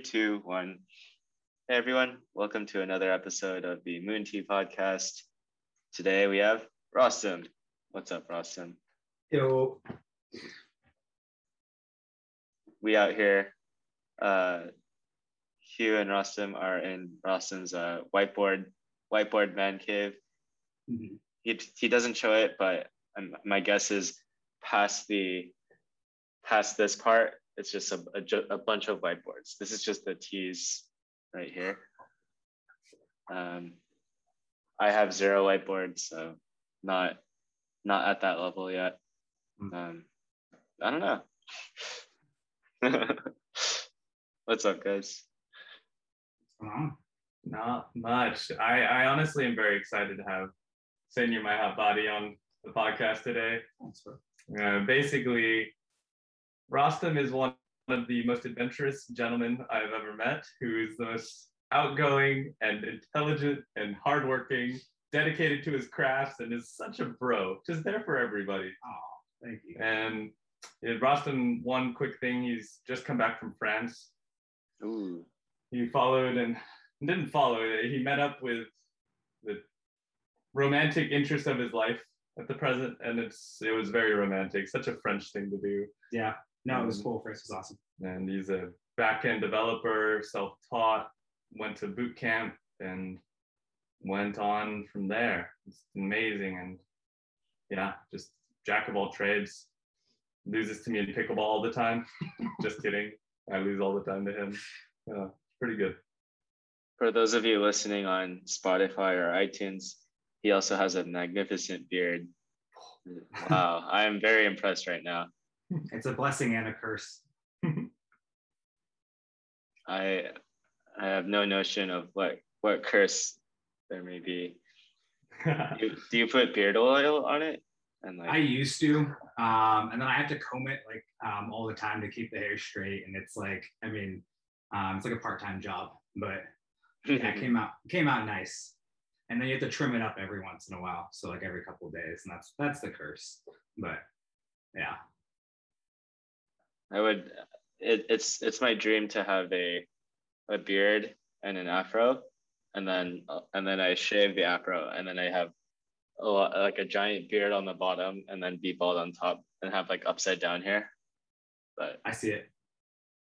Three, two, one. Hey everyone, welcome to another episode of the Moon Tea Podcast. Today we have Rostam. What's up, Rostam? Yo. We out here. Uh, Hugh and Rostam are in Rostam's uh, whiteboard whiteboard man cave. Mm-hmm. He he doesn't show it, but um, my guess is past the past this part, it's just a, a, a bunch of whiteboards. This is just the teas right here. Um, I have zero whiteboards, so not not at that level yet. Hmm. Um, I don't know. What's up, guys? Not much. I, I honestly am very excited to have Senior My Hot Body on the podcast today. Uh, basically, Rostam is one of the most adventurous gentlemen I've ever met, who is the most outgoing and intelligent and hardworking, dedicated to his crafts, and is such a bro, just there for everybody. Oh, thank you. And yeah, Rostam, one quick thing, he's just come back from France. Ooh, He followed and didn't follow, he met up with the romantic interest of his life at the present, and it's it was very romantic, such a French thing to do. Yeah. No, it was cool. First was awesome. and he's a back-end developer, self-taught, went to boot camp and went on from there. It's amazing and yeah, just jack of all trades. Loses to me in pickleball all the time. just kidding. I lose all the time to him. Yeah, pretty good. for those of you listening on Spotify or iTunes, he also has a magnificent beard. Wow, I am very impressed right now. It's a blessing and a curse. I I have no notion of what what curse there may be. You, do you put beard oil on it? And like I used to, um, and then I have to comb it like um, all the time to keep the hair straight. And it's like, I mean, um, it's like a part-time job, but yeah, it came out came out nice. And then you have to trim it up every once in a while, so like every couple of days, and that's that's the curse. But yeah, I would it, it's it's my dream to have a a beard and an afro and then and then I shave the afro and then I have a lot, like a giant beard on the bottom and then be bald on top and have like upside down hair. But I see it.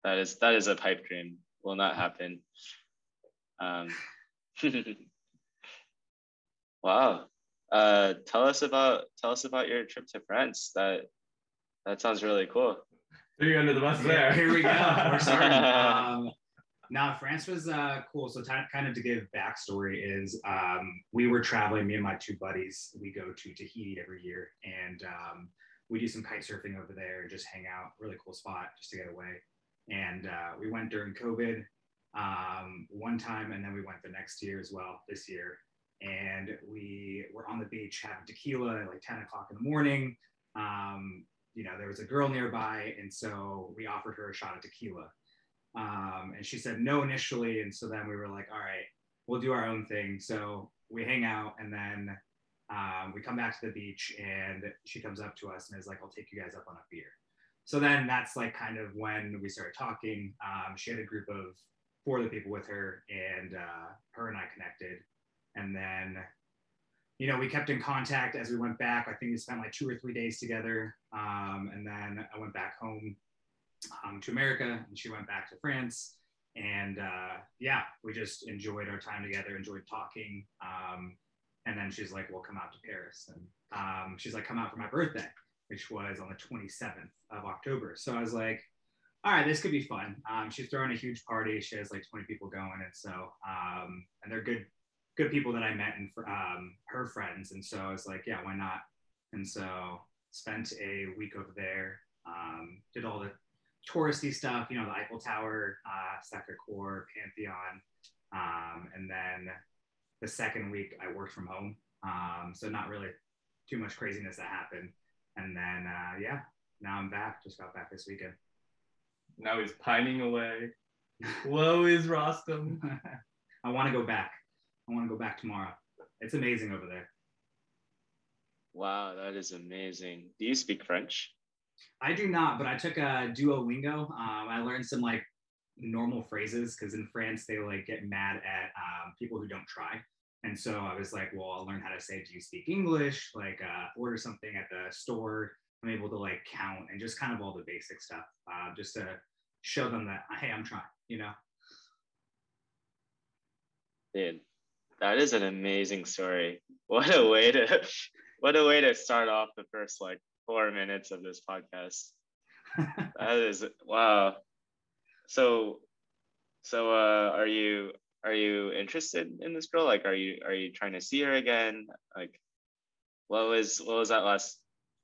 that is that is a pipe dream. Will not happen. Um, wow. Uh, tell us about tell us about your trip to France. That that sounds really cool. Threw you under the bus there. Here we go. We're starting. um, now, France was uh, cool. So, t- kind of to give backstory is um, we were traveling. Me and my two buddies. We go to Tahiti every year, and um, we do some kite surfing over there and just hang out. Really cool spot just to get away. And uh, we went during COVID um, one time, and then we went the next year as well. This year, and we were on the beach having tequila at like 10 o'clock in the morning. Um, you know, there was a girl nearby, and so we offered her a shot of tequila. Um, and she said no initially, and so then we were like, all right, we'll do our own thing. So we hang out, and then um, we come back to the beach, and she comes up to us and is like, I'll take you guys up on a beer. So then that's like kind of when we started talking. Um, she had a group of four other people with her, and uh, her and I connected, and then you know, we kept in contact as we went back. I think we spent like two or three days together. Um, and then I went back home um, to America and she went back to France. And uh, yeah, we just enjoyed our time together, enjoyed talking. Um, and then she's like, we'll come out to Paris. And um, she's like, come out for my birthday, which was on the 27th of October. So I was like, all right, this could be fun. Um, she's throwing a huge party. She has like 20 people going. And so, um, and they're good good people that I met and um, her friends. And so I was like, yeah, why not? And so spent a week over there, um, did all the touristy stuff, you know, the Eiffel Tower, uh, Sacre Coeur, Pantheon. Um, and then the second week I worked from home. Um, so not really too much craziness that happened. And then, uh, yeah, now I'm back. Just got back this weekend. Now he's pining away. Woe is Rostam. I want to go back. I want to go back tomorrow. It's amazing over there. Wow, that is amazing. Do you speak French? I do not, but I took a Duolingo. Um, I learned some like normal phrases because in France they like get mad at um, people who don't try. And so I was like, well, I'll learn how to say, do you speak English? Like uh, order something at the store. I'm able to like count and just kind of all the basic stuff, uh, just to show them that hey, I'm trying, you know. Dude, that is an amazing story. What a way to what a way to start off the first like four minutes of this podcast. that is wow. So so uh are you are you interested in this girl? Like are you are you trying to see her again? Like what was what was that last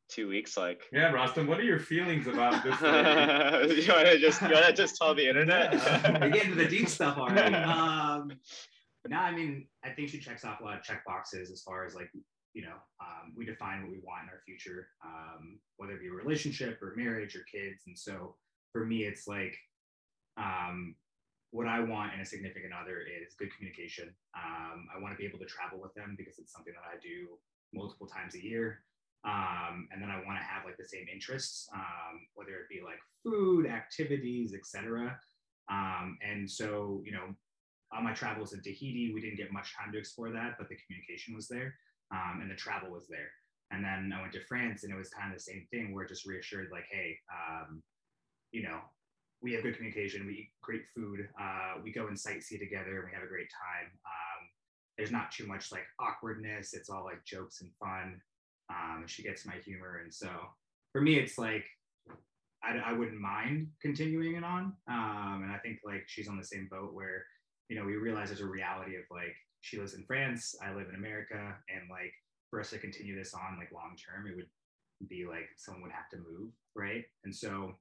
two weeks like? Yeah, Rostam, what are your feelings about this? you wanna just you wanna just tell the internet? we get into the deep stuff already. Um no, I mean, I think she checks off a lot of check boxes as far as like, you know, um, we define what we want in our future, um, whether it be a relationship or marriage or kids. And so for me, it's like, um, what I want in a significant other is good communication. Um, I want to be able to travel with them because it's something that I do multiple times a year. Um, and then I want to have like the same interests, um, whether it be like food, activities, etc. Um, and so, you know, on my travels in Tahiti, we didn't get much time to explore that, but the communication was there um, and the travel was there. And then I went to France and it was kind of the same thing where just reassured like, hey, um, you know, we have good communication, we eat great food, uh, we go and sightsee together and we have a great time. Um, there's not too much like awkwardness. It's all like jokes and fun. Um, she gets my humor. And so for me, it's like, I, I wouldn't mind continuing it on. Um, and I think like she's on the same boat where you know, we realize there's a reality of like she lives in France, I live in America, and like for us to continue this on like long term, it would be like someone would have to move, right? And so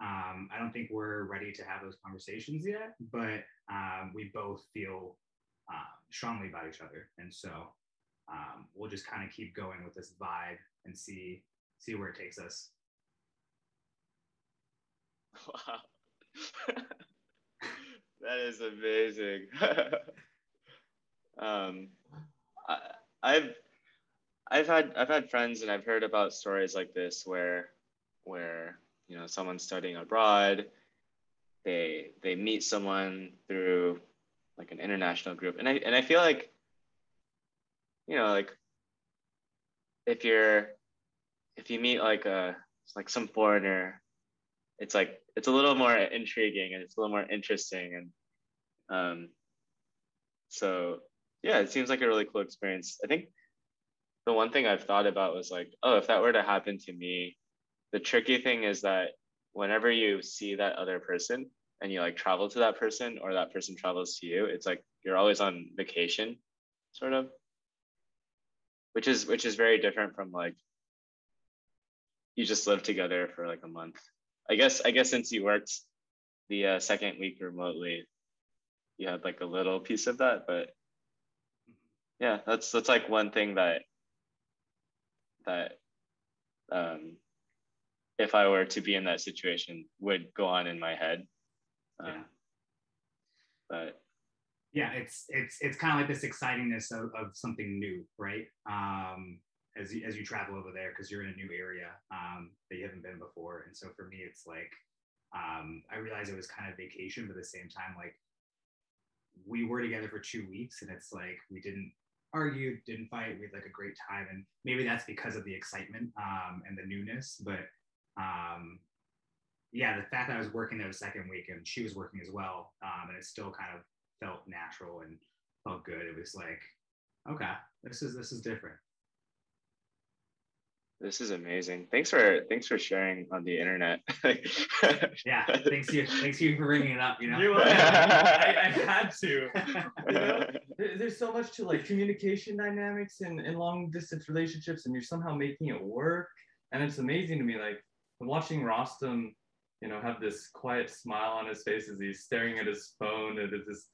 um, I don't think we're ready to have those conversations yet, but um, we both feel uh, strongly about each other, and so um, we'll just kind of keep going with this vibe and see see where it takes us. Wow. that is amazing. um, I, I've I've had I've had friends and I've heard about stories like this where where you know someone's studying abroad, they they meet someone through like an international group, and I and I feel like you know like if you're if you meet like a like some foreigner it's like it's a little more intriguing and it's a little more interesting and um, so yeah it seems like a really cool experience. I think the one thing i've thought about was like oh if that were to happen to me the tricky thing is that whenever you see that other person and you like travel to that person or that person travels to you it's like you're always on vacation sort of. Which is which is very different from like you just live together for like a month I guess I guess since you worked the uh, second week remotely, you had like a little piece of that, but yeah, that's that's like one thing that that um, if I were to be in that situation would go on in my head. Um, yeah. But yeah, it's it's it's kind of like this excitingness of, of something new, right? Um, as you, as you travel over there because you're in a new area um, that you haven't been before. And so for me, it's like um, I realized it was kind of vacation, but at the same time, like we were together for two weeks, and it's like we didn't argue, didn't fight. We had like a great time, and maybe that's because of the excitement um, and the newness. But um, yeah, the fact that I was working there the second week and she was working as well, um, and it still kind of felt natural and felt good. It was like, okay, this is this is different. This is amazing. Thanks for thanks for sharing on the internet. yeah, thanks you thanks you for bringing it up. You know, you I, I, had to. You know? There's so much to like communication dynamics and, and long distance relationships, and you're somehow making it work. And it's amazing to me. Like watching Rostam, you know, have this quiet smile on his face as he's staring at his phone and at this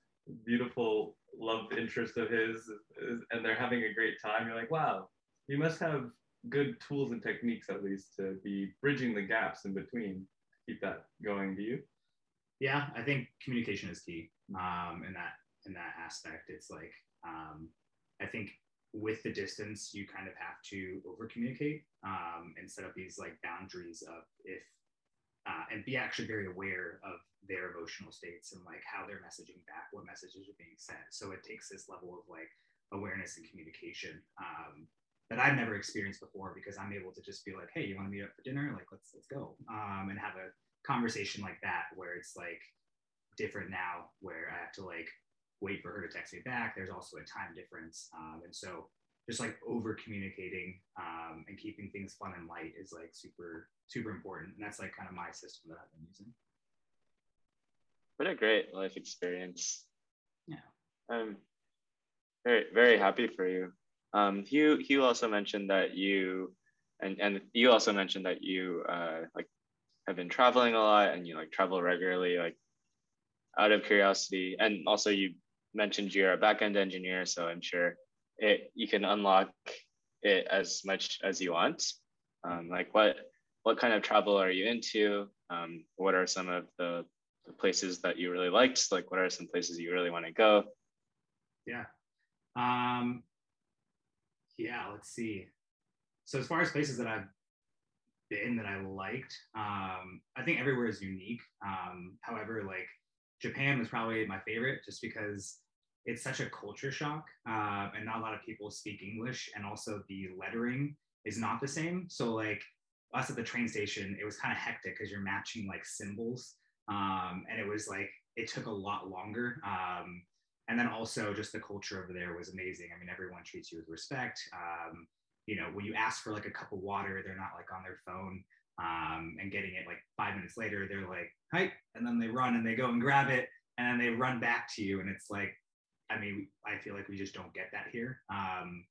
beautiful love interest of his, and they're having a great time. You're like, wow, you must have good tools and techniques at least to be bridging the gaps in between. Keep that going. Do you? Yeah, I think communication is key um, in that in that aspect. It's like um, I think with the distance, you kind of have to over communicate um, and set up these like boundaries of if uh, and be actually very aware of their emotional states and like how they're messaging back, what messages are being sent. So it takes this level of like awareness and communication um, that I've never experienced before because I'm able to just be like, hey, you want to meet up for dinner? Like, let's let's go. Um, and have a conversation like that where it's like different now where I have to like wait for her to text me back. There's also a time difference, um, and so just like over communicating um, and keeping things fun and light is like super super important and that's like kind of my system that i've been using. What a great life experience. Yeah. I'm very very happy for you um hugh hugh also mentioned that you and and you also mentioned that you uh like have been traveling a lot and you like travel regularly like out of curiosity and also you mentioned you're a backend engineer so i'm sure it you can unlock it as much as you want. Um, like what what kind of travel are you into? Um, what are some of the, the places that you really liked? Like what are some places you really want to go? Yeah. Um, yeah, let's see. So as far as places that I've been that I liked, um, I think everywhere is unique. Um, however, like Japan was probably my favorite just because it's such a culture shock uh, and not a lot of people speak english and also the lettering is not the same so like us at the train station it was kind of hectic because you're matching like symbols um, and it was like it took a lot longer um, and then also just the culture over there was amazing i mean everyone treats you with respect um, you know when you ask for like a cup of water they're not like on their phone um, and getting it like five minutes later they're like hi and then they run and they go and grab it and then they run back to you and it's like I mean, I feel like we just don't get that here. Um,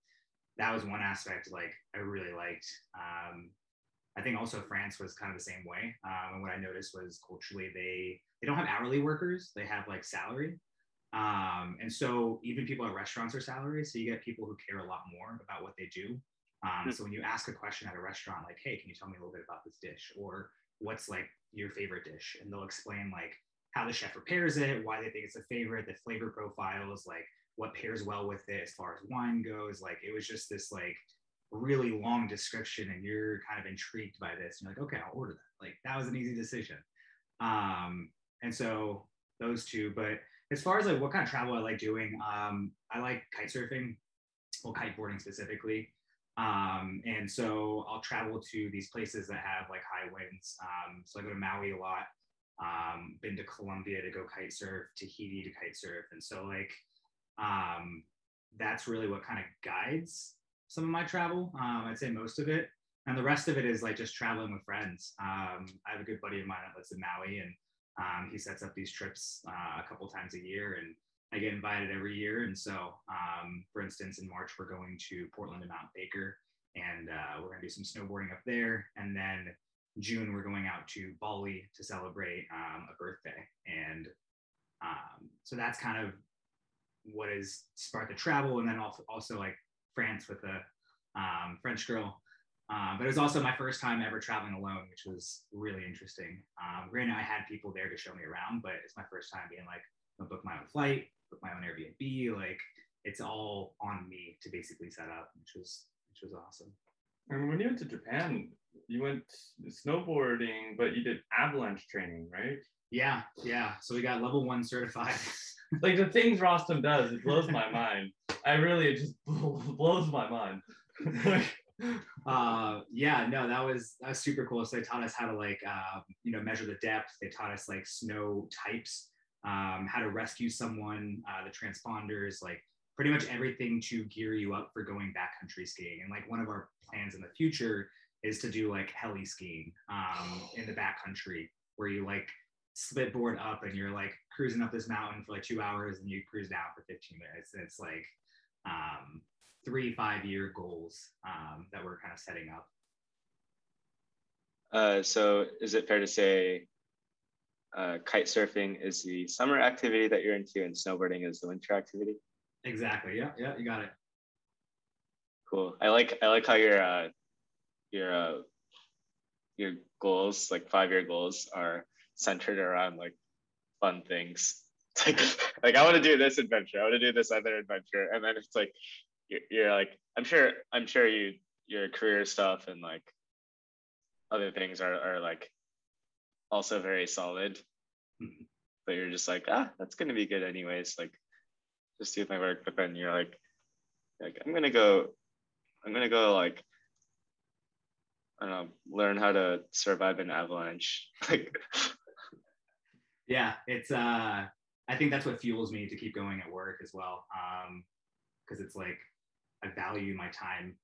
that was one aspect like I really liked. Um, I think also France was kind of the same way. Um, and what I noticed was culturally they they don't have hourly workers; they have like salary. Um, and so even people at restaurants are salary. So you get people who care a lot more about what they do. Um, mm-hmm. So when you ask a question at a restaurant, like, "Hey, can you tell me a little bit about this dish?" or "What's like your favorite dish?" and they'll explain like how the chef prepares it, why they think it's a favorite, the flavor profiles, like what pairs well with it as far as wine goes. Like it was just this like really long description, and you're kind of intrigued by this. And you're like, okay, I'll order that. Like that was an easy decision. Um, and so those two, but as far as like what kind of travel I like doing, um, I like kite surfing, well, kiteboarding specifically. Um, and so I'll travel to these places that have like high winds. Um, so I go to Maui a lot um, been to Colombia to go kite surf, Tahiti to kite surf. And so like um, that's really what kind of guides some of my travel. Um, I'd say most of it. And the rest of it is like just traveling with friends. Um, I have a good buddy of mine that lives in Maui and um, he sets up these trips uh, a couple times a year and I get invited every year. And so, um, for instance, in March, we're going to Portland and Mount Baker and uh, we're going to do some snowboarding up there. And then June, we're going out to Bali to celebrate um, a birthday. And um, so that's kind of what has sparked the travel. And then also, also like France with a um, French girl. Uh, but it was also my first time ever traveling alone, which was really interesting. Um, granted, I had people there to show me around, but it's my first time being like, i book my own flight, book my own Airbnb. Like it's all on me to basically set up, which was which was awesome. And when you went to Japan, you went snowboarding, but you did avalanche training, right? Yeah, yeah. So we got level one certified. like the things Rostam does, it blows my mind. I really, it just blows my mind. uh yeah no that was that was super cool. So they taught us how to like uh, you know measure the depth. They taught us like snow types um how to rescue someone uh the transponders like pretty much everything to gear you up for going backcountry skiing. And like one of our plans in the future is to do like heli skiing um, in the backcountry where you like split board up and you're like cruising up this mountain for like two hours and you cruise down for 15 minutes. And it's like um, three, five year goals um, that we're kind of setting up. Uh, so is it fair to say uh, kite surfing is the summer activity that you're into and snowboarding is the winter activity? Exactly. Yeah. Yeah. You got it. Cool. I like, I like how you're uh, your uh, your goals, like five year goals, are centered around like fun things. It's like like I want to do this adventure, I want to do this other adventure, and then it's like you're, you're like I'm sure I'm sure you your career stuff and like other things are are like also very solid. Mhm. But you're just like, ah, that's gonna be good anyways. Like, just do my work. But then you're like, like I'm gonna go, I'm gonna go like, I don't know, learn how to survive an avalanche. Like, yeah it's uh i think that's what fuels me to keep going at work as well um because it's like i value my time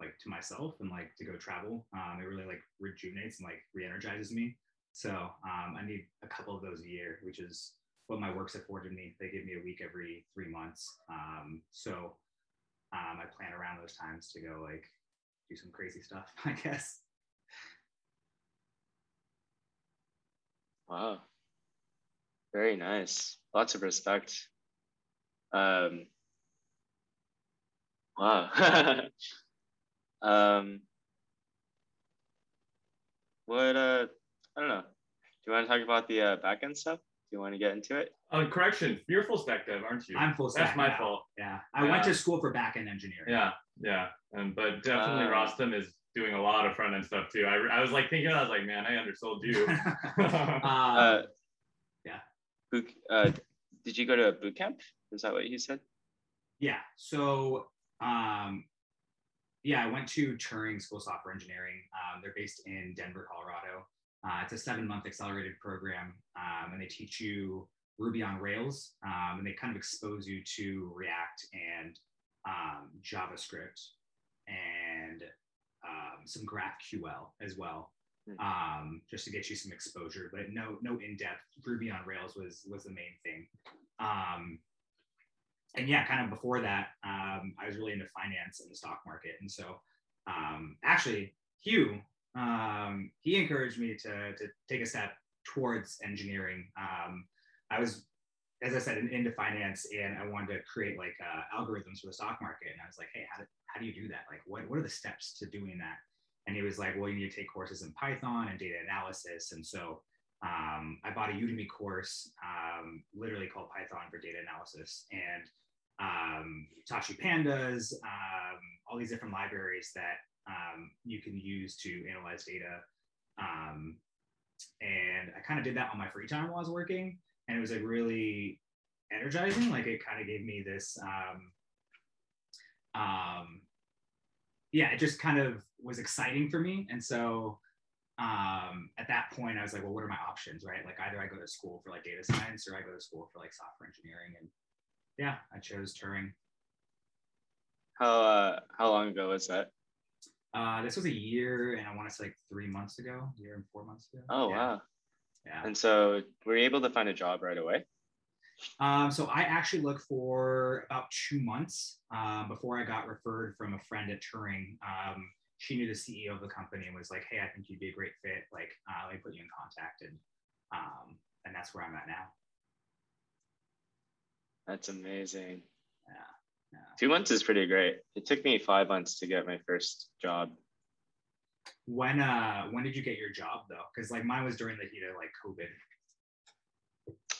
like to myself and like to go travel. Um it really like rejuvenates and like re-energizes me. So um i need a couple of those a year which is what my work's afforded me. They give me a week every three months. Um so um i plan around those times to go like do some crazy stuff i guess. Wow, very nice. Lots of respect. Um, wow. um, what uh, I don't know. Do you want to talk about the uh, backend stuff? Do you want to get into it? Oh, correction. You're full stack dev, aren't you? i'm full stack That's my now. fault. yeah i went to school for back-end engineering Yeah, yeah. Um, but definitely Ah. Rostam is doing a lot of front end stuff too. I, I was like thinking, I was like, man, I undersold you. uh, Uh, yeah. Boot, uh, did you go to a boot camp? Is that what you said? yeah. So, um, yeah, I went to Turing School of Software Engineering. Um, they're based in Denver, Colorado. Uh, it's a seven month accelerated program, um, and they teach you Ruby on Rails, um, and they kind of expose you to React and um, JavaScript and um, some GraphQL as well, Hmm. um, just to get you some exposure. But no, no in depth. Ruby on Rails was was the main thing. And yeah, kind of before that, um, I was really into finance and the stock market. And so um, actually, Hugh, um, he encouraged me to, to take a step towards engineering. Um, I was, as I said, into finance and I wanted to create like uh, algorithms for the stock market. And I was like, hey, how do, how do you do that? Like, what, what are the steps to doing that? And he was like, well, you need to take courses in Python and data analysis. And so um, I bought a Udemy course, um, literally called Python for data analysis, and um, Tachi Pandas, um, all these different libraries that um, you can use to analyze data. Um, and I kind of did that on my free time while I was working, and it was like really energizing. Like it kind of gave me this, um, um, yeah, it just kind of was exciting for me, and so um, at that point, I was like, well, what are my options, right? Like either I go to school for like data science or I go to school for like software engineering. And yeah, I chose Turing. How uh, how long ago was that? Uh, this was a year and I want to say like three months ago, year and four months ago. Oh yeah. wow! Yeah. And so were you able to find a job right away? Um, so I actually looked for about two months um, before I got referred from a friend at Turing. Um, she knew the CEO of the company and was like, "Hey, I think you'd be a great fit. Like, uh, let me put you in contact." And um, and that's where I'm at now. That's amazing. Yeah. yeah. Two months is pretty great. It took me five months to get my first job. When uh when did you get your job though? Because like mine was during the heat of like COVID.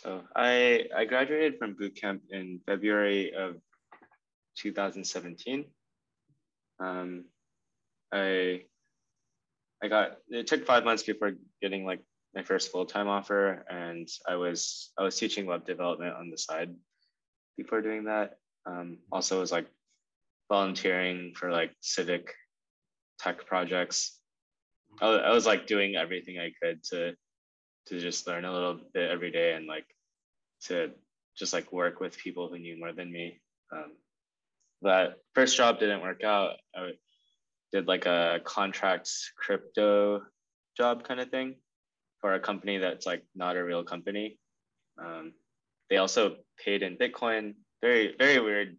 Oh, I I graduated from boot camp in February of 2017. Um, I I got it took five months before getting like my first full time offer, and I was I was teaching web development on the side before doing that. Um, also was like volunteering for like civic tech projects. I, I was like doing everything I could to to just learn a little bit every day and like to just like work with people who knew more than me. Um, that first job didn't work out. I did like a contract crypto job kind of thing for a company that's like not a real company. Um, they also paid in Bitcoin. Very, very weird,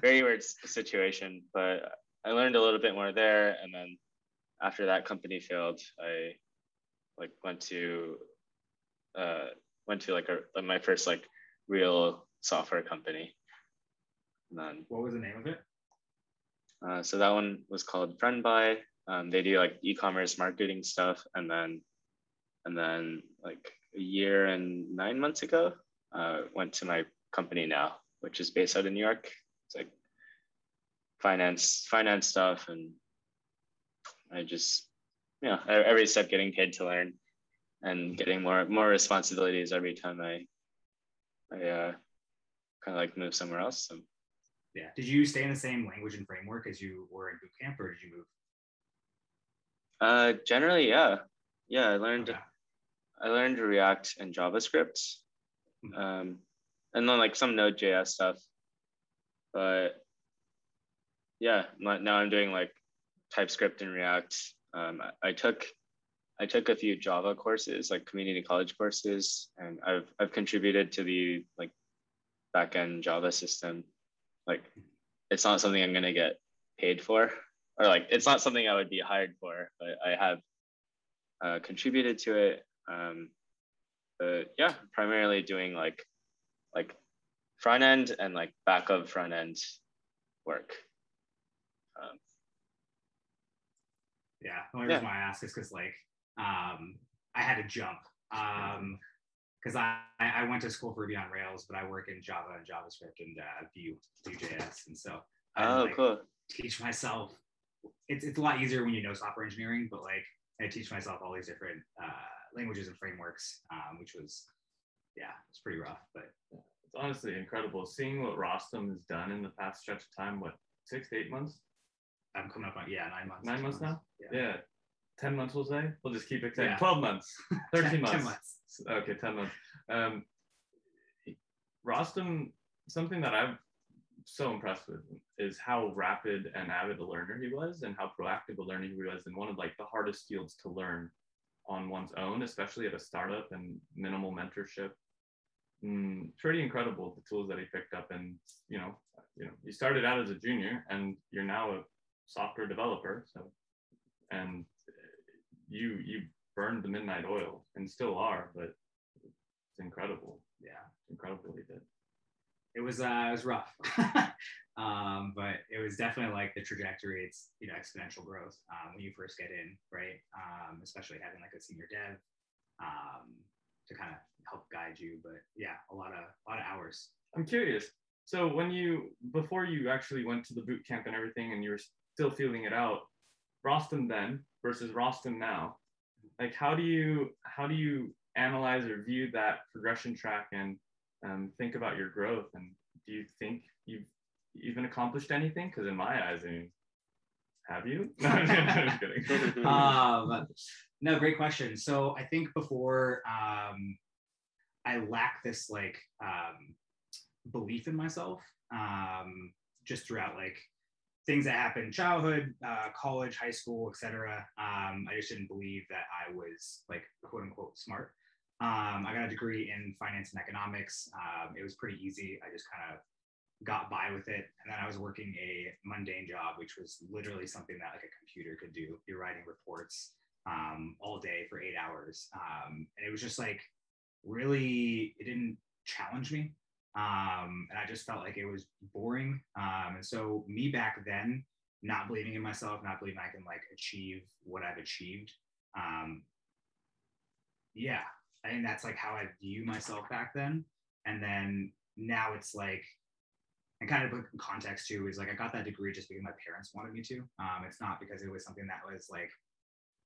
very weird situation. But I learned a little bit more there. And then after that company failed, I like went to uh, went to like a my first like real software company. And then What was the name of it? uh, so that one was called FriendBuy. Um, they do like e-commerce marketing stuff, and then and then like a year and nine months ago, uh, went to my company now, which is based out of New York. It's like finance finance stuff, and I just yeah, I, every step getting paid to learn. and getting more more responsibilities every time I I uh, kind of like move somewhere else. So. Yeah. Did you stay in the same language and framework as you were in boot camp, or did you move? Uh, generally, yeah, yeah. I learned Okay. I learned React and JavaScript. Um, and then like some Node.js stuff. But yeah, now I'm doing like TypeScript and React. Um, I, I took I took a few Java courses, like community college courses, and I've I've contributed to the like backend Java system. Like, it's not something I'm gonna get paid for, or like it's not something I would be hired for, but I have uh, contributed to it. Um, but yeah, primarily doing like like front end and like back of front end work. Um, Yeah. The only reason why I ask is because like um, I had to jump um, because I I went to school for Ruby on Rails, but I work in Java and JavaScript and uh, Vue Vue.js, and so I oh, like, cool. teach myself. It's it's a lot easier when you know software engineering, but like I teach myself all these different uh, languages and frameworks, um, which was yeah, it's pretty rough, but It's honestly incredible seeing what Rostam has done in the past stretch of time. What six to eight months? I'm coming up on yeah nine months. Nine 10 months now? Yeah. Yeah. 10 months, we'll say. We'll just keep extending. Yeah. 12 months, 13 10 months. months. Okay, 10 months. Um, Rostam, something that I'm so impressed with is how rapid and avid a learner he was and how proactive a learner he was in one of like the hardest fields to learn on one's own, especially at a startup and minimal mentorship. Mm, pretty incredible the tools that he picked up and you know you know you started out as a junior and you're now a software developer so and you you burned the midnight oil and still are but it's incredible Yeah. incredible he did it was uh, it was rough, um, but it was definitely like the trajectory. It's you know exponential growth um, when you first get in, right? Um, especially having like a senior dev um, to kind of help guide you. But yeah, a lot of a lot of hours. i'm curious so when you before you actually went to the boot camp and everything and you were still feeling it out rostam then versus rostam now like how do you how do you analyze or view that progression track and um, think about your growth and do you think you've even accomplished anything because in my eyes i mean have you no, I'm just kidding. um, no, great question. So I think before um, I lack this like um, belief in myself, um, just throughout like things that happened childhood uh, college, high school, etc. Um, I just didn't believe that I was like quote unquote smart. Um, I got a degree in finance and economics. Um, it was pretty easy. I just kind of got by with it. And then I was working a mundane job, which was literally something that like a computer could do. You're writing reports um, all day for eight hours. Um, and it was just like really, it didn't challenge me. Um, and I just felt like it was boring. Um, and so me back then, not believing in myself, not believing I can like achieve what I've achieved. Um, yeah, I think that's like how I view myself back then. And then now it's like, and kind of put in context too is like I got that degree just because my parents wanted me to. Um, it's not because it was something that was like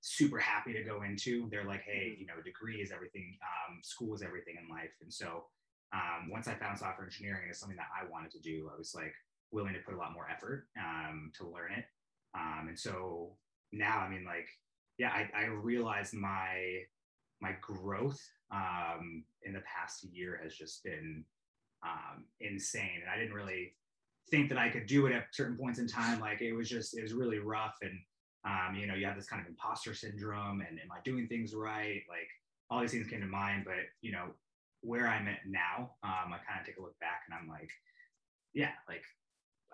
super happy to go into. They're like, hey, you know, degree is everything. Um, school is everything in life. And so um, once I found software engineering as something that I wanted to do, I was like willing to put a lot more effort um, to learn it. Um, and so now, I mean, like, yeah, I, I realized my my growth um, in the past year has just been um, insane, and I didn't really think that I could do it at certain points in time. Like, it was just it was really rough, and um, you know, you have this kind of imposter syndrome, and am I doing things right? Like, all these things came to mind, but you know, where I'm at now, um, I kind of take a look back and I'm like, yeah, like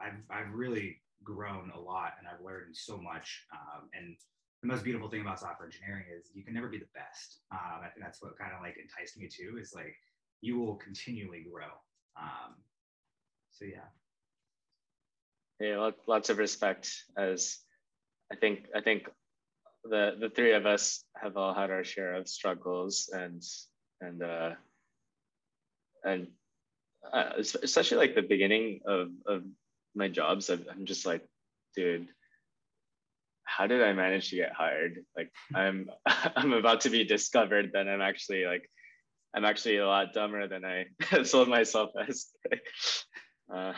I've, I've really grown a lot and I've learned so much. Um, and the most beautiful thing about software engineering is you can never be the best. Um, that's what kind of like enticed me too, is like you will continually grow. Um, so yeah. Yeah, lots of respect as I think I think the the three of us have all had our share of struggles and and uh and uh, especially like the beginning of of my jobs i'm just like dude how did I manage to get hired? Like I'm I'm about to be discovered, then I'm actually like I'm actually a lot dumber than I sold myself as. uh,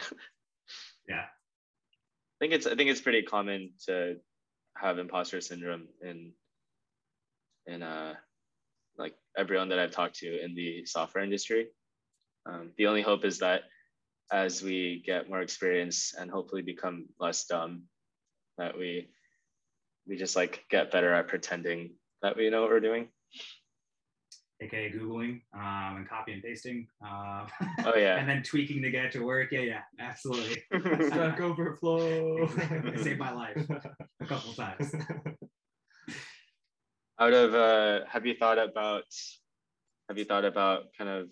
yeah. I think it's I think it's pretty common to have imposter syndrome in in uh like everyone that I've talked to in the software industry. Um, the only hope is that as we get more experience and hopefully become less dumb, that we we just like get better at pretending that we know what we're doing. AKA Googling um, and copy and pasting. Uh, oh yeah. and then tweaking to get it to work. Yeah, yeah, absolutely. Stack Overflow. It saved my life a couple times. Out of uh, have you thought about have you thought about kind of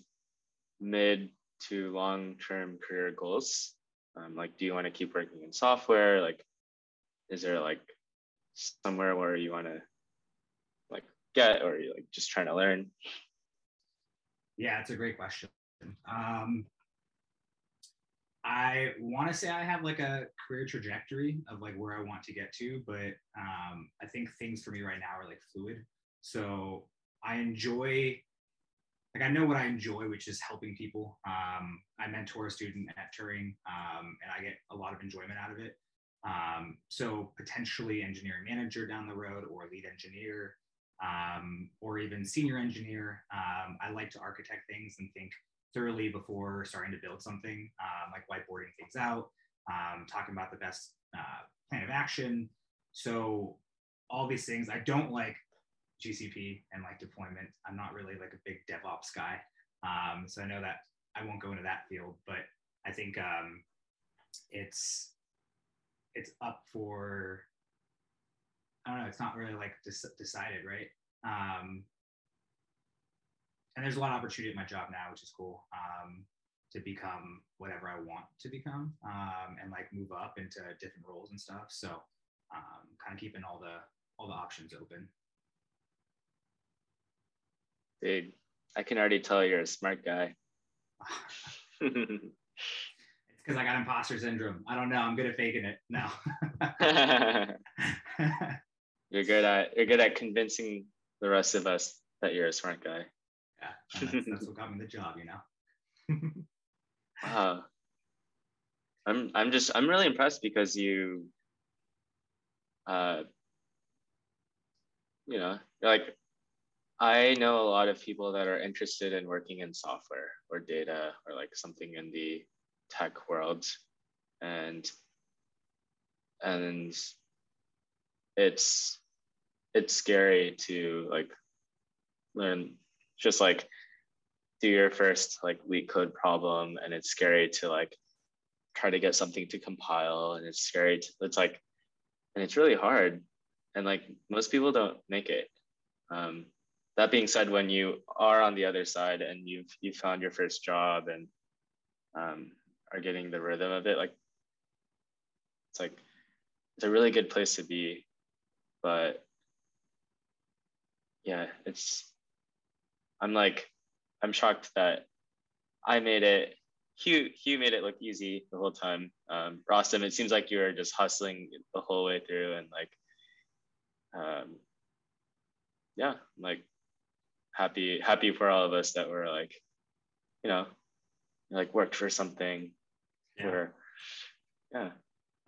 mid to long term career goals? Um, like, do you want to keep working in software? Like, is there like somewhere where you want to like get or you like just trying to learn? Yeah, it's a great question. Um, I want to say I have like a career trajectory of like where I want to get to, but um, I think things for me right now are like fluid. So I enjoy, like I know what I enjoy, which is helping people. Um, I mentor a student at Turing, um, and I get a lot of enjoyment out of it. Um, so potentially engineering manager down the road or lead engineer um, or even senior engineer. Um, I like to architect things and think thoroughly before starting to build something, um, like whiteboarding things out, um, talking about the best uh, plan of action. So all these things, I don't like GCP and like deployment. I'm not really like a big DevOps guy. Um, so I know that I won't go into that field, but I think it's it's up for I don't know. It's not really like decided, right? Um, and there's a lot of opportunity at my job now, which is cool. Um, to become whatever I want to become, um, and like move up into different roles and stuff. So, um, kind of keeping all the all the options open. Dude, I can already tell you're a smart guy. because I got imposter syndrome. I don't know. I'm good at faking it. No. you're good at you're good at convincing the rest of us that you're a smart guy. Yeah, that's, that's what got me the job, you know. wow. I'm I'm just I'm really impressed because you uh you know like I know a lot of people that are interested in working in software or data or like something in the tech world and and it's it's scary to like learn just like do your first like LeetCode problem and it's scary to like try to get something to compile and it's scary to, it's like and it's really hard and like most people don't make it. Um, that being said when you are on the other side and you've you found your first job and um, are getting the rhythm of it like it's like it's a really good place to be but yeah it's i'm like i'm shocked that i made it hugh hugh made it look easy the whole time. Um rostam it seems like you were just hustling the whole way through and like um yeah I'm like happy happy for all of us that were like you know like worked for something yeah. yeah.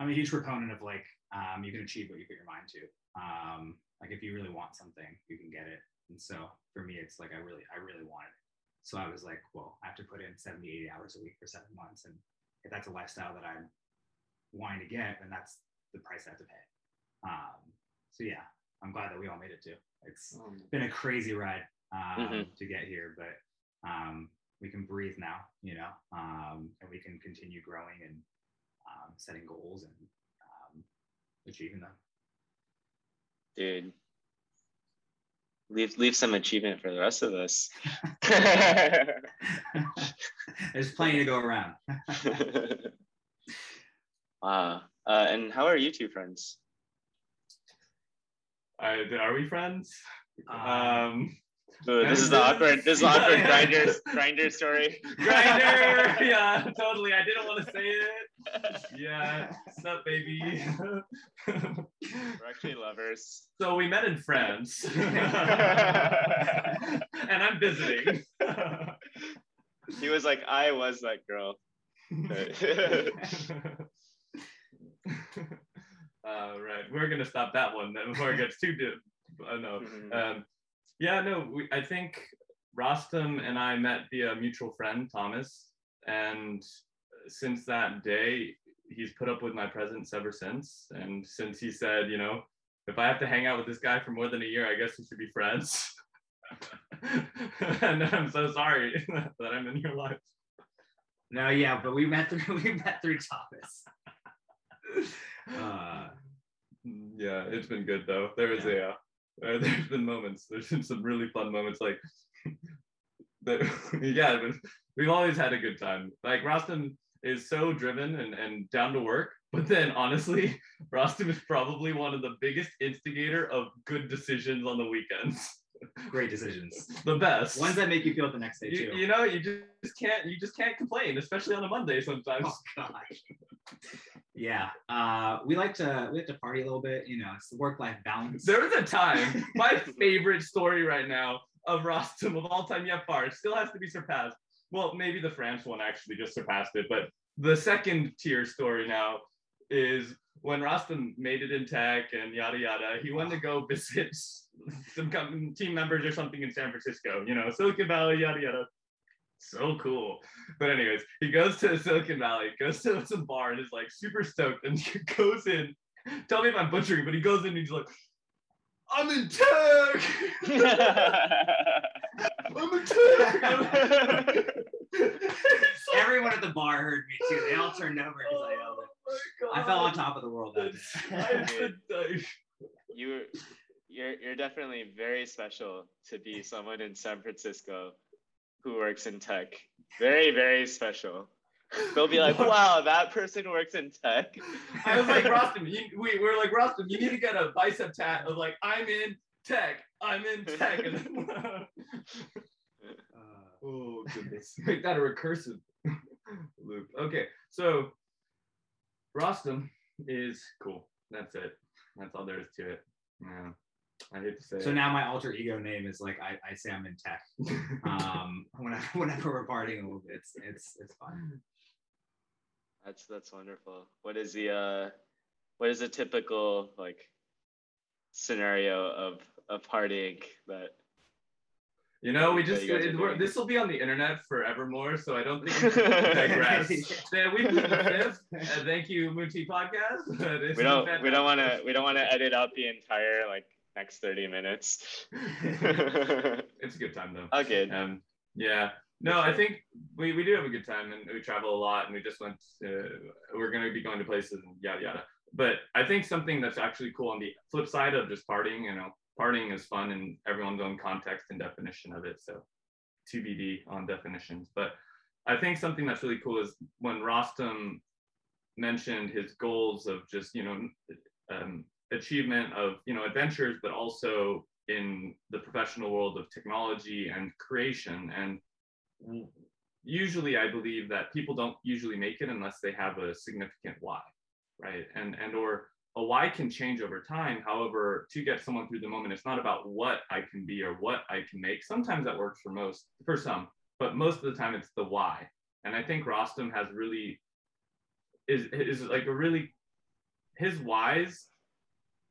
I'm a huge proponent of like um, you can achieve what you put your mind to. Um, like if you really want something, you can get it. And so for me, it's like I really, I really wanted it. So I was like, well, I have to put in 70, 80 hours a week for seven months. And if that's a lifestyle that I'm wanting to get, then that's the price I have to pay. Um, so yeah, I'm glad that we all made it too. It's um, been a crazy ride um, mm-hmm. to get here, but um, we can breathe now, you know, um, and we can continue growing and um, setting goals and um, achieving them. Dude, leave leave some achievement for the rest of us. There's plenty to go around. wow. Uh, and how are you two friends? Uh, are we friends? Um, This is the awkward. This is the awkward Grindr Grindr story. Grindr, yeah, totally. I didn't want to say it. Yeah, what's up, baby? We're actually lovers. so we met in France, and I'm visiting. He was like, I was that girl. uh, right, we're gonna stop that one before it gets too deep. Uh, no, Mhm. um, yeah, no, we, I think Rostam and I met via mutual friend, Thomas, and since that day, he's put up with my presence ever since. And since he said, you know, if I have to hang out with this guy for more than a year, I guess we should be friends. and I'm so sorry that I'm in your life. No, yeah, but we met through we met through Thomas. Uh, Yeah, it's been good though. There was a, uh, uh, there's been moments. There's been some really fun moments. Like, that, yeah, but we've always had a good time. Like Rostam is so driven and, and down to work. But then honestly, Rostam is probably one of the biggest instigator of good decisions on the weekends. Great decisions. the best. Ones that make you feel it the next day you, too. you know, you just can't you just can't complain, especially on a Monday sometimes. Oh gosh. Yeah. Uh, we like to we like to party a little bit. You know, it's the work life balance. There was a time, my favorite story right now of Rostam of all time yet far, it still has to be surpassed. Well, maybe the France one actually just surpassed it, but the second tier story now is when Rostam made it in tech and yada yada, he wanted to go visit some team members or something in San Francisco, you know, Silicon Valley, yada yada. So cool. But anyways, he goes to Silicon Valley, goes to some bar and is like super stoked and goes in. Tell me if I'm butchering, but he goes in and he's like, I'm in tech. I'm in tech. Everyone at the bar heard me too. They all turned over because I yelled it. I fell on top of the world that day. you you're you're definitely very special to be someone in San Francisco who works in tech. Very, very special. They'll be like, wow, that person works in tech. I was like, Rostam, you, we were like, Rostam, you need to get a bicep tat of like, I'm in tech, I'm in tech. And then, Uh, oh, goodness. Make that a recursive loop. Okay, so Rostam is cool. That's it. That's all there is to it. Yeah. I hate to say so it. now my alter ego name is like I, I say I'm in tech. Um, whenever, whenever we're partying a little bit, it's it's it's fun. That's that's wonderful. What is the uh what is a typical like scenario of of partying that You know, we just you guys are it, we're- this will be on the internet forevermore, so I don't think we should digress. Then we put the fifth. Uh, thank you, Moon Tea Podcast. This we don't we don't want to we don't want to edit out the entire like next 30 minutes. It's a good time though. okay. Um, yeah. No, I think we, we do have a good time and we travel a lot and we just went to, we're going to be going to places and yada yada. But I think something that's actually cool on the flip side of just partying, you know, partying is fun in everyone's own context and definition of it. So TBD on definitions. But I think something that's really cool is when Rostam mentioned his goals of just, you know, um, achievement of, you know, adventures, but also in the professional world of technology and creation. And usually I believe that people don't usually make it unless they have a significant why, right? And and or a why can change over time. However, to get someone through the moment, it's not about what I can be or what I can make. Sometimes that works for most, for some, but most of the time it's the why. And I think Rostam has really is is like a really his whys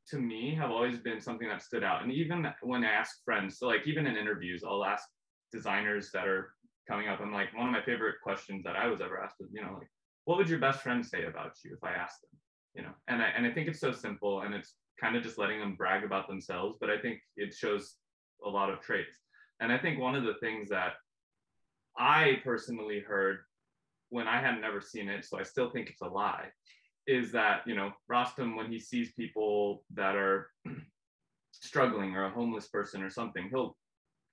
to me have always been something that stood out. And even when I ask friends, so like even in interviews, I'll ask designers that are coming up. I'm like, one of my favorite questions that I was ever asked was, you know, like, what would your best friend say about you if I asked them? You know, and I and I think it's so simple and it's kind of just letting them brag about themselves, but I think it shows a lot of traits. And I think one of the things that I personally heard when I had never seen it, so I still think it's a lie, is that you know Rostam when he sees people that are struggling or a homeless person or something, he'll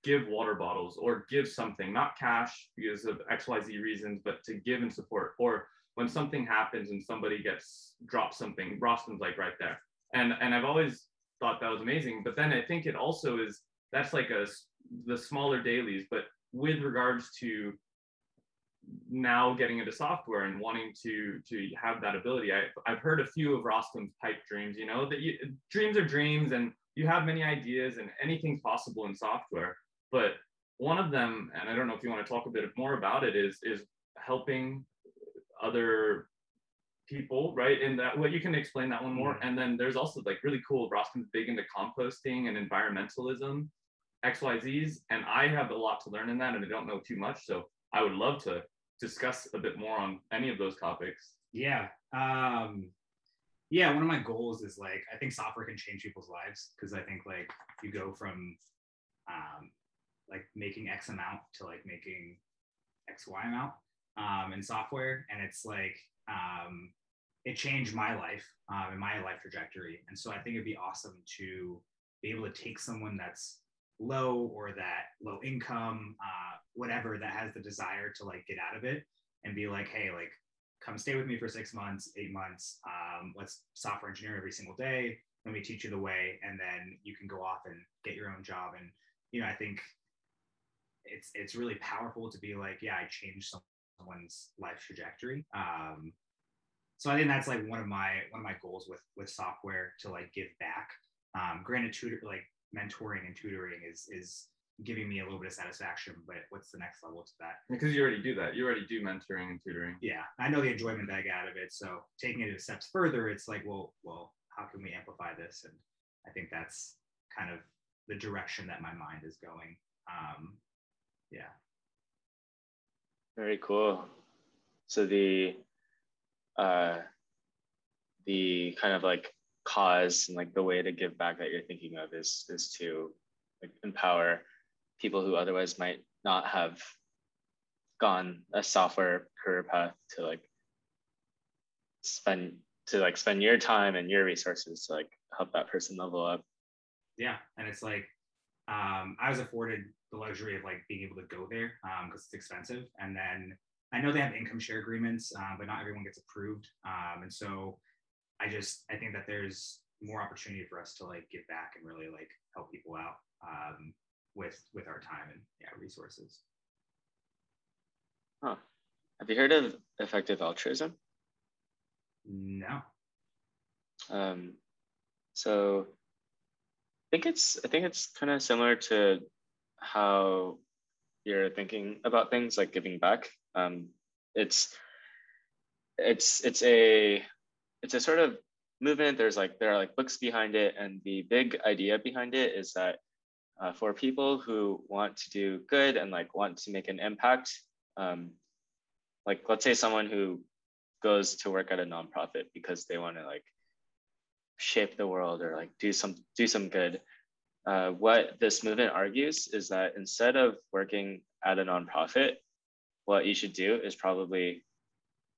give water bottles or give something, not cash because of XYZ reasons, but to give and support. Or when something happens and somebody gets dropped something, Rostam's like right there. And and I've always thought that was amazing. But then I think it also is that's like a the smaller dailies, but with regards to now getting into software and wanting to to have that ability, I, I've heard a few of Rostam's pipe dreams. You know that you, dreams are dreams, and you have many ideas, and anything's possible in software. But one of them, and I don't know if you want to talk a bit more about it, is is helping other people, right? And that what you can explain that one more. And then there's also like really cool. Rostam's big into composting and environmentalism, XYZs, and I have a lot to learn in that, and I don't know too much. So I would love to discuss a bit more on any of those topics. Yeah. Um, yeah, one of my goals is like I think software can change people's lives because I think like you go from um, like making X amount to like making X Y amount um, in software, and it's like um, it changed my life um, and my life trajectory. And so I think it'd be awesome to be able to take someone that's low or that low income, uh, whatever, that has the desire to like get out of it and be like, hey, like come stay with me for six months, eight months. Um, let's software engineer every single day. Let me teach you the way, and then you can go off and get your own job. And you know, I think it's it's really powerful to be like, yeah, I changed someone's life trajectory. Um, so I think that's like one of my one of my goals with with software to like give back. Um, granted, tutor like mentoring and tutoring is is giving me a little bit of satisfaction, but what's the next level to that? Because you already do that. You already do mentoring and tutoring. Yeah, I know the enjoyment that I get out of it. So taking it a steps further, it's like, well, well, how can we amplify this? And I think that's kind of the direction that my mind is going. Um, yeah. Very cool. So the uh, the kind of like cause and like the way to give back that you're thinking of is is to like empower people who otherwise might not have gone a software career path to like spend to like spend your time and your resources to like help that person level up yeah and it's like um, i was afforded the luxury of like being able to go there because um, it's expensive and then I know they have income share agreements, uh, but not everyone gets approved. Um, and so I just I think that there's more opportunity for us to like give back and really like help people out um, with with our time and yeah resources. Huh. Have you heard of effective altruism? No. Um, so think it's I think it's kind of similar to how you're thinking about things like giving back. Um, it's it's it's a it's a sort of movement. There's like there are like books behind it, and the big idea behind it is that uh, for people who want to do good and like want to make an impact, um, like let's say someone who goes to work at a nonprofit because they want to like shape the world or like do some do some good. Uh, what this movement argues is that instead of working at a nonprofit, what you should do is probably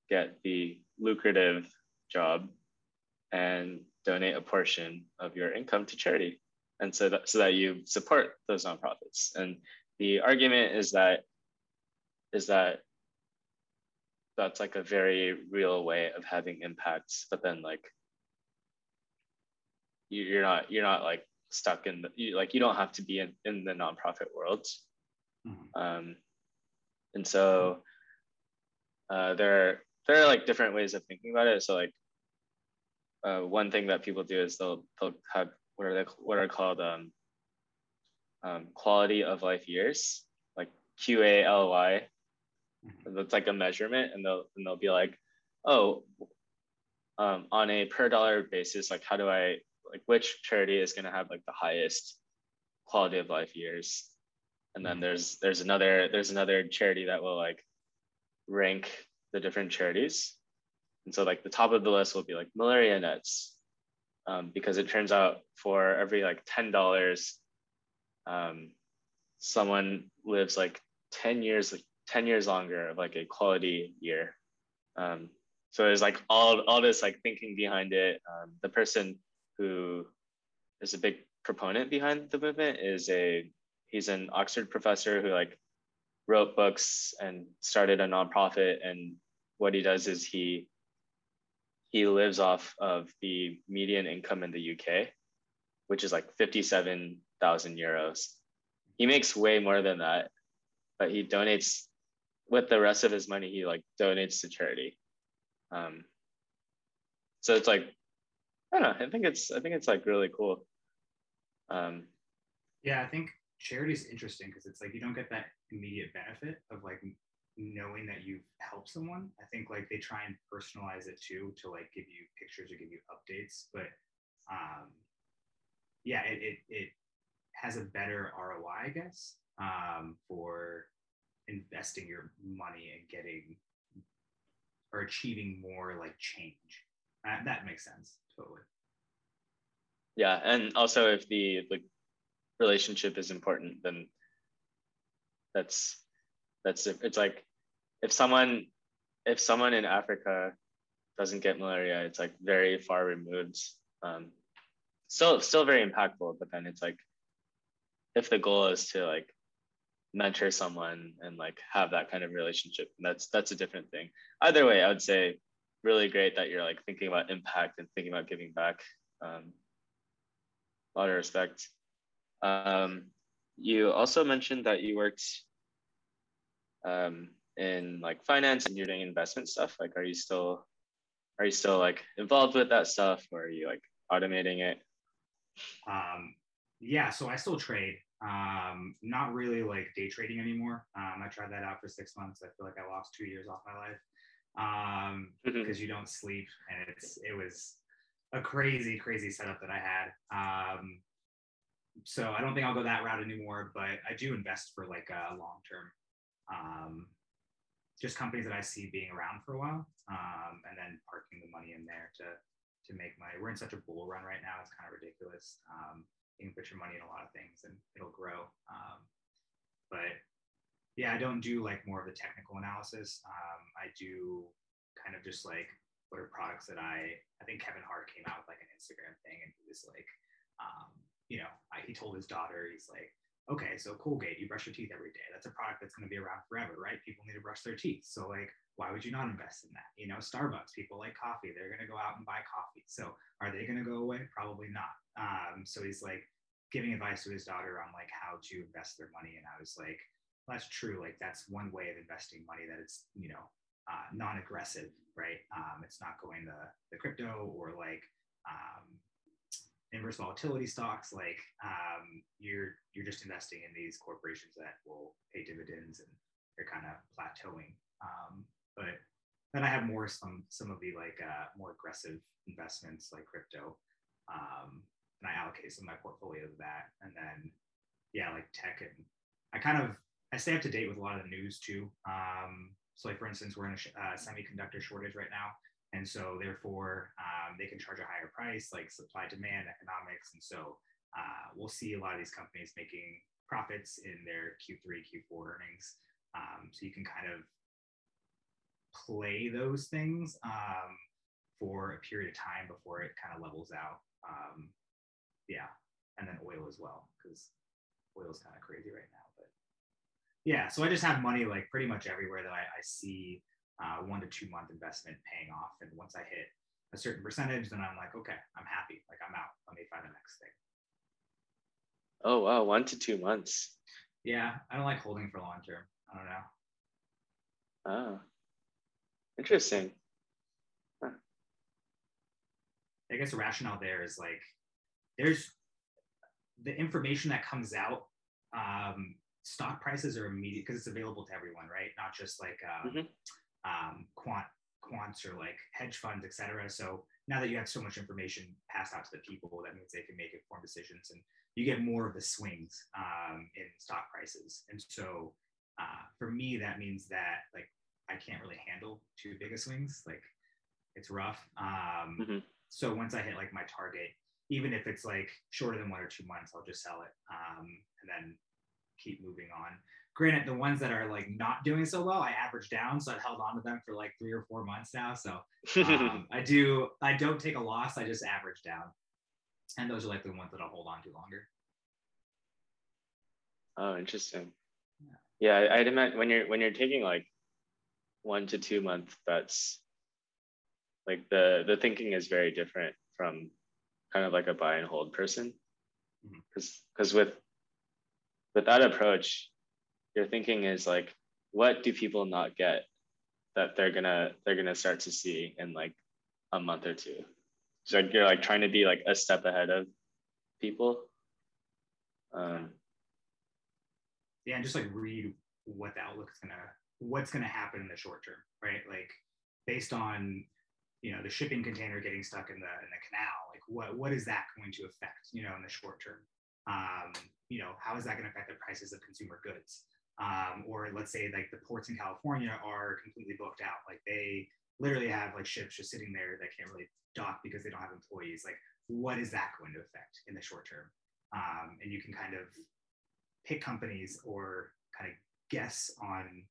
get the lucrative job and donate a portion of your income to charity and so that so that you support those nonprofits and the argument is that is that that's like a very real way of having impacts but then like you, are not you're not like stuck in the you, like you don't have to be in, in the nonprofit world mm-hmm. um, and so uh, there, are there are like different ways of thinking about it. So like uh, one thing that people do is they'll, they'll have what are they, what are called um, um, quality of life years, like QALY. Mm-hmm. That's like a measurement, and they'll and they'll be like, oh, um, on a per dollar basis, like how do I like which charity is going to have like the highest quality of life years? and then there's there's another there's another charity that will like rank the different charities. And so like the top of the list will be like malaria nets um, because it turns out for every like ten dollars um, someone lives like 10 years like 10 years longer of like a quality year. Um, so there's like all all this like thinking behind it. Um, the person who is a big proponent behind the movement is a he's an Oxford professor who like wrote books and started a nonprofit. And what he does is he he lives off of the median income in the UK, which is like 57,000 euros. he makes way more than that, but he donates with the rest of his money. He like donates to charity. Um, so it's like I don't know. I think it's I think it's like really cool. Um, yeah, I think charity is interesting because it's like you don't get that immediate benefit of like knowing that you've helped someone. I think like they try and personalize it too to like give you pictures or give you updates, but um, yeah, it, it, it has a better ROI, I guess, um, for investing your money and getting or achieving more like change. That makes sense totally. Yeah, and also if the like relationship is important, then that's that's it's like if someone if someone in Africa doesn't get malaria, it's like very far removed. Um, still still very impactful, but then it's like if the goal is to like mentor someone and like have that kind of relationship, that's that's a different thing. Either way, I would say really great that you're like thinking about impact and thinking about giving back. Um, a lot of respect. Um, you also mentioned that you worked um, in like finance and you're doing investment stuff. Like, are you still are you still like involved with that stuff, or are you like automating it? Um, yeah, so I still trade. Um, not really like day trading anymore. Um, I tried that out for six months. I feel like I lost two years off my life um, because mm-hmm. you don't sleep, and it's it was a crazy, crazy setup that I had. Um, so I don't think I'll go that route anymore, but I do invest for like a long term, um, just companies that I see being around for a while, um, and then parking the money in there to to make money. We're in such a bull run right now; it's kind of ridiculous. Um, you can put your money in a lot of things and it'll grow. Um, but yeah, I don't do like more of the technical analysis. Um, I do kind of just like what are products that I I think Kevin Hart came out with like an Instagram thing and he was like, um, you know, I, he told his daughter, he's like, okay, so Colgate, you brush your teeth every day. That's a product that's going to be around forever, right? People need to brush their teeth. So like, why would you not invest in that? You know, Starbucks, people like coffee. They're going to go out and buy coffee. So are they going to go away? Probably not. Um, so he's like giving advice to his daughter on like how to invest their money. And I was like, that's true. Like that's one way of investing money that it's, you know, uh, non-aggressive, right? Um, it's not going to the crypto or like um, inverse volatility stocks, like um, you're you're just investing in these corporations that will pay dividends and they're kind of plateauing. Um, but then I have more some some of the like uh, more aggressive investments like crypto, um, and I allocate some of my portfolio to that. And then yeah, like tech and I kind of I stay up to date with a lot of the news too. Um, so like for instance, we're in a sh- uh, semiconductor shortage right now. And so therefore, um, they can charge a higher price, like supply demand economics. And so uh, we'll see a lot of these companies making profits in their Q3, Q4 earnings. Um, so you can kind of play those things um, for a period of time before it kind of levels out. Um, yeah. And then oil as well, because oil is kind of crazy right now. Yeah, so I just have money like pretty much everywhere that I, I see uh, one to two month investment paying off. And once I hit a certain percentage, then I'm like, okay, I'm happy. Like I'm out. Let me find the next thing. Oh wow, one to two months. Yeah, I don't like holding for long term. I don't know. Oh, interesting. Huh. I guess the rationale there is like there's the information that comes out. Um, stock prices are immediate because it's available to everyone, right? Not just like um, mm-hmm um, quant quants or like hedge funds, et cetera. So now that you have so much information passed out to the people, that means they can make informed decisions and you get more of the swings um, in stock prices. And so uh, for me, that means that like I can't really handle too big of swings. Like it's rough. Um, mm-hmm. So once I hit like my target, even if it's like shorter than one or two months, I'll just sell it um, and then keep moving on. Granted the ones that are like not doing so well i average down so i've held on to them for like three or four months now so um, i do i don't take a loss i just average down. And those are like the ones that i'll hold on to longer. Oh interesting. Yeah, yeah i'd imagine when you're when you're taking like one to two months, that's like the the thinking is very different from kind of like a buy and hold person. Because mm-hmm. because with with that approach, your thinking is like, what do people not get that they're gonna they're gonna start to see in like a month or two? So you're like trying to be like a step ahead of people. Um, yeah, and just like read what the outlook is gonna what's gonna happen in the short term, right? Like based on you know the shipping container getting stuck in the in the canal, like what what is that going to affect, you know, in the short term? Um, you know, how is that going to affect the prices of consumer goods? Um, or let's say like the ports in California are completely booked out, like they literally have like ships just sitting there that can't really dock because they don't have employees. Like, what is that going to affect in the short term? Um, and you can kind of pick companies or kind of guess on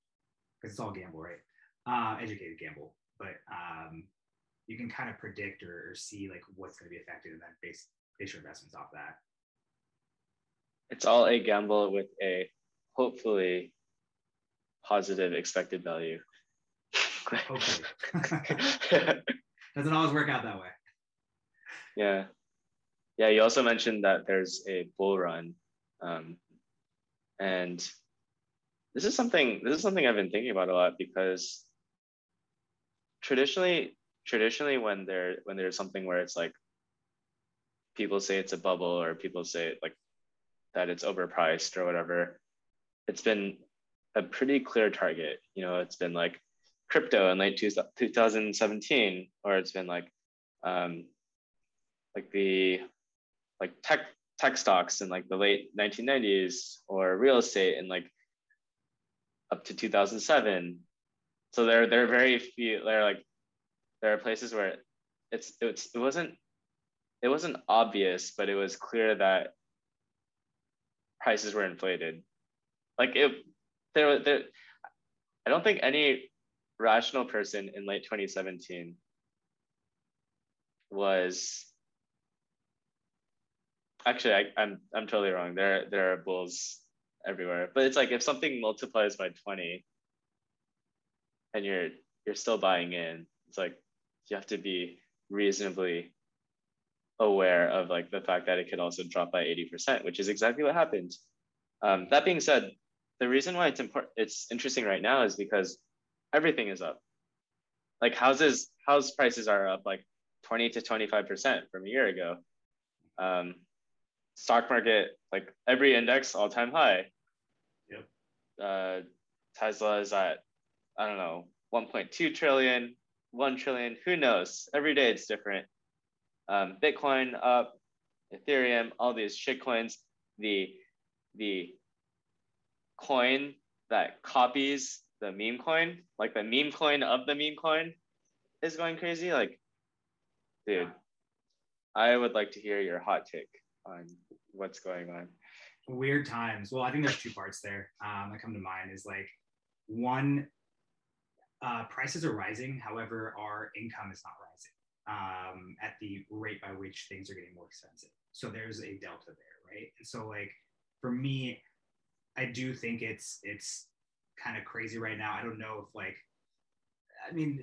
because it's all gamble, right? Uh, educated gamble, but um, you can kind of predict or, or see like what's going to be affected and then base base your investments off that. It's all a gamble with a hopefully positive expected value. Hopefully. Doesn't always work out that way. Yeah. Yeah. You also mentioned that there's a bull run. Um, and this is something this is something I've been thinking about a lot because traditionally traditionally when there when there's something where it's like people say it's a bubble or people say like that it's overpriced or whatever it's been a pretty clear target. You know it's been like crypto in late 2017 or it's been like um like the like tech tech stocks in like the late 1990s or real estate in like up to 2007 so there there are very few there are like there are places where it's it's it wasn't it wasn't obvious, but it was clear that prices were inflated. Like it there there I don't think any rational person in late 2017 was actually I, I'm, I'm totally wrong. There there are bulls everywhere. But it's like if something multiplies by 20 and you're you're still buying in, it's like you have to be reasonably aware of like the fact that it could also drop by 80%, which is exactly what happened. Um, that being said, the reason why it's important, it's interesting right now is because everything is up. Like houses, house prices are up like 20 to 25% from a year ago. Um, stock market, like every index all time high. Yep. Uh, Tesla is at, I don't know, 1.2 trillion, 1 trillion, who knows? Every day it's different. Um, Bitcoin up, Ethereum, all these shit coins, the, the coin that copies the meme coin, like the meme coin of the meme coin is going crazy. Like, dude, I would like to hear your hot take on what's going on. Weird times. Well, I think there's two parts there um, that come to mind. Is like one, uh, prices are rising. However, our income is not rising um, at the rate by which things are getting more expensive. So there's a delta there, right? And so like for me, I do think it's it's kind of crazy right now. I don't know if like, I mean,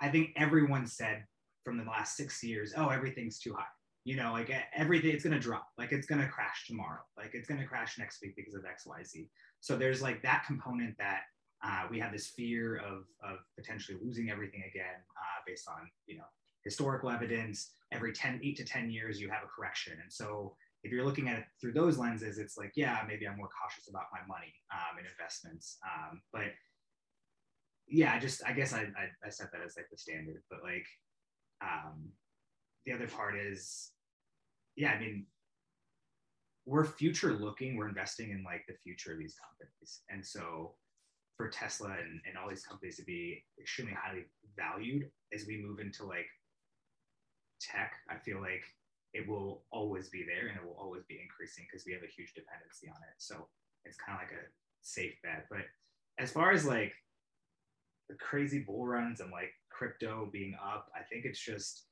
I think everyone said from the last six years, oh, everything's too high. You know, like everything, it's gonna drop. Like it's gonna crash tomorrow. Like it's gonna crash next week because of X, Y, Z. So there's like that component that uh, we have this fear of, of potentially losing everything again uh, based on you know historical evidence. Every 10, 8 to 10 years, you have a correction. And so if you're looking at it through those lenses, it's like, yeah, maybe I'm more cautious about my money um, and investments. Um, but yeah, just, I guess I, I, I, set that as like the standard. But like um, the other part is, yeah, I mean, we're future looking, we're investing in like the future of these companies. And so for Tesla and, and all these companies to be extremely highly valued as we move into like tech, I feel like it will always be there and it will always be increasing because we have a huge dependency on it. So it's kind of like a safe bet. But as far as like the crazy bull runs and like crypto being up, I think it's just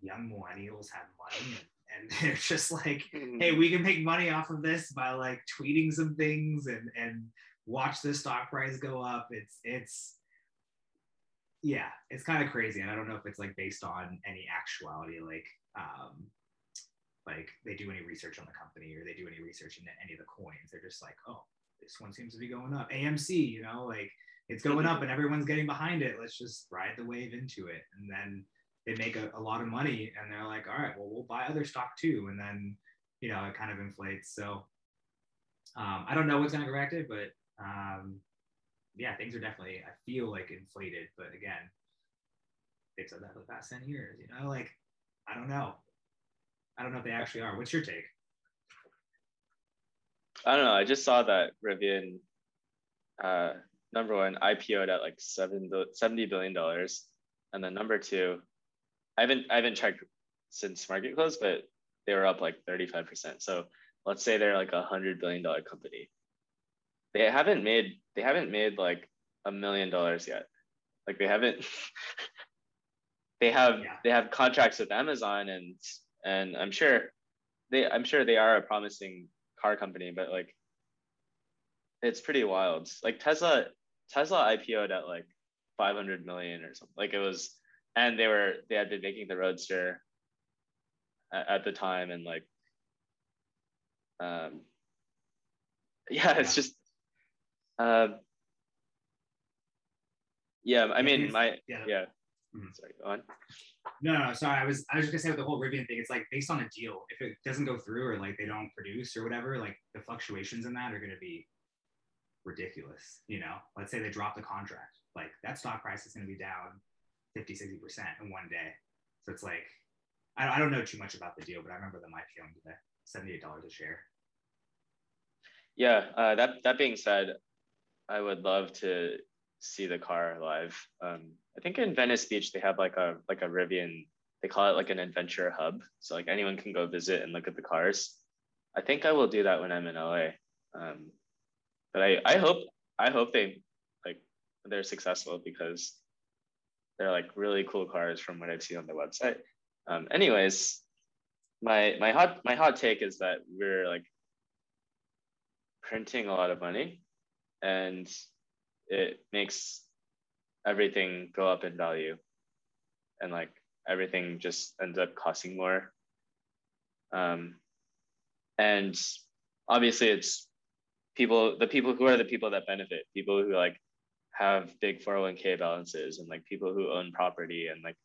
young millennials have money and, and they're just like, mm-hmm. hey, we can make money off of this by like tweeting some things and and watch the stock price go up. It's it's yeah, it's kind of crazy, and I don't know if it's like based on any actuality. Like, um, like they do any research on the company or they do any research into any of the coins. They're just like, oh, this one seems to be going up. AMC, you know, like it's going up and everyone's getting behind it. Let's just ride the wave into it. And then they make a, a lot of money and they're like, all right, well, we'll buy other stock too. And then, you know, it kind of inflates. So um, I don't know what's going to correct it, but um, yeah, things are definitely, I feel like inflated. But again, they've said that for the past 10 years, you know, like, I don't know. I don't know if they actually are. What's your take? I don't know. I just saw that Rivian, uh, number one, IPO'd at like seven, 70 billion dollars, and then number two, I haven't I haven't checked since market close, but they were up like 35 percent. So let's say they're like a hundred billion dollar company. They haven't made they haven't made like a million dollars yet. Like they haven't. they have yeah. they have contracts with Amazon and and I'm sure they I'm sure they are a promising car company, but like it's pretty wild. Like Tesla Tesla IPO'd at like 500 million or something. Like it was, and they were they had been making the Roadster at, at the time, and like, um, yeah, it's just, uh, yeah. I mean, my yeah. yeah. Mm-hmm. Sorry, go on. No, no, sorry. I was I was just gonna say with the whole Rivian thing, it's like based on a deal. If it doesn't go through or like they don't produce or whatever, like the fluctuations in that are gonna be ridiculous. You know, let's say they drop the contract, like that stock price is gonna be down 50, 60% in one day. So it's like I, I don't know too much about the deal, but I remember them IPOing today, $78 a share. Yeah, uh, that that being said, I would love to see the car live. Um, I think in Venice Beach they have like a like a Rivian. They call it like an adventure hub, so like anyone can go visit and look at the cars. I think I will do that when I'm in LA. Um, but I I hope I hope they like they're successful because they're like really cool cars from what I've seen on their website. Um, anyways, my my hot my hot take is that we're like printing a lot of money, and it makes everything go up in value. And like everything just ends up costing more. Um, and obviously it's people the people who are the people that benefit people who like have big 401k balances and like people who own property and like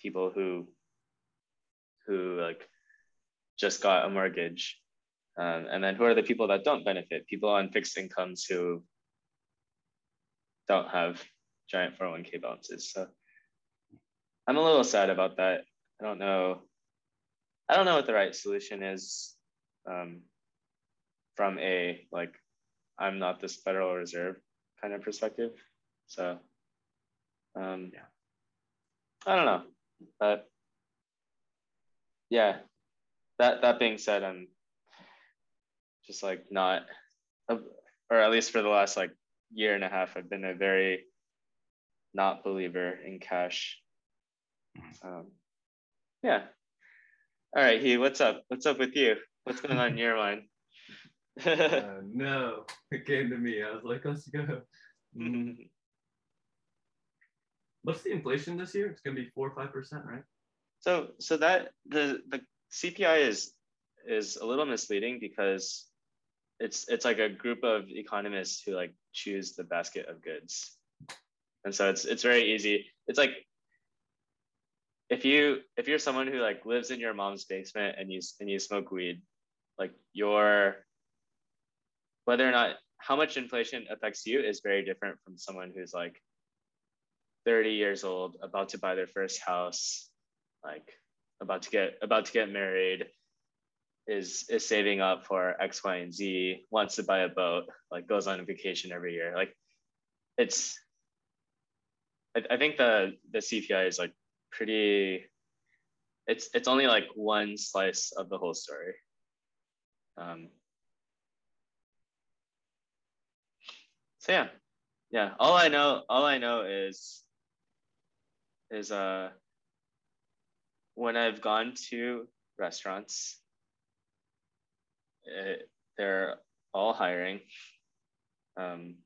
people who who like just got a mortgage. Um, and then who are the people that don't benefit? People on fixed incomes who don't have giant 401k balances. So I'm a little sad about that. I don't know. I don't know what the right solution is um, from a like I'm not this Federal Reserve kind of perspective. So um, yeah, I don't know, but yeah. That that being said, I'm just like not, or at least for the last like year and a half, I've been a very not believer in cash. Mm-hmm. Um, yeah. All right, he. What's up? What's up with you? What's going on in your mind? uh, no, it came to me. I was like, let's go. Mm-hmm. What's the inflation this year? It's gonna be four or five percent, right? So, so that the the CPI is is a little misleading because it's it's like a group of economists who like choose the basket of goods. And so it's it's very easy. It's like if you if you're someone who like lives in your mom's basement and you and you smoke weed like your whether or not how much inflation affects you is very different from someone who's like 30 years old about to buy their first house like about to get about to get married is is saving up for x y and z wants to buy a boat like goes on a vacation every year like it's I, I think the the CPI is like pretty. It's it's only like one slice of the whole story. Um, so yeah, yeah. All I know, all I know is is uh when I've gone to restaurants, it, they're all hiring. Um,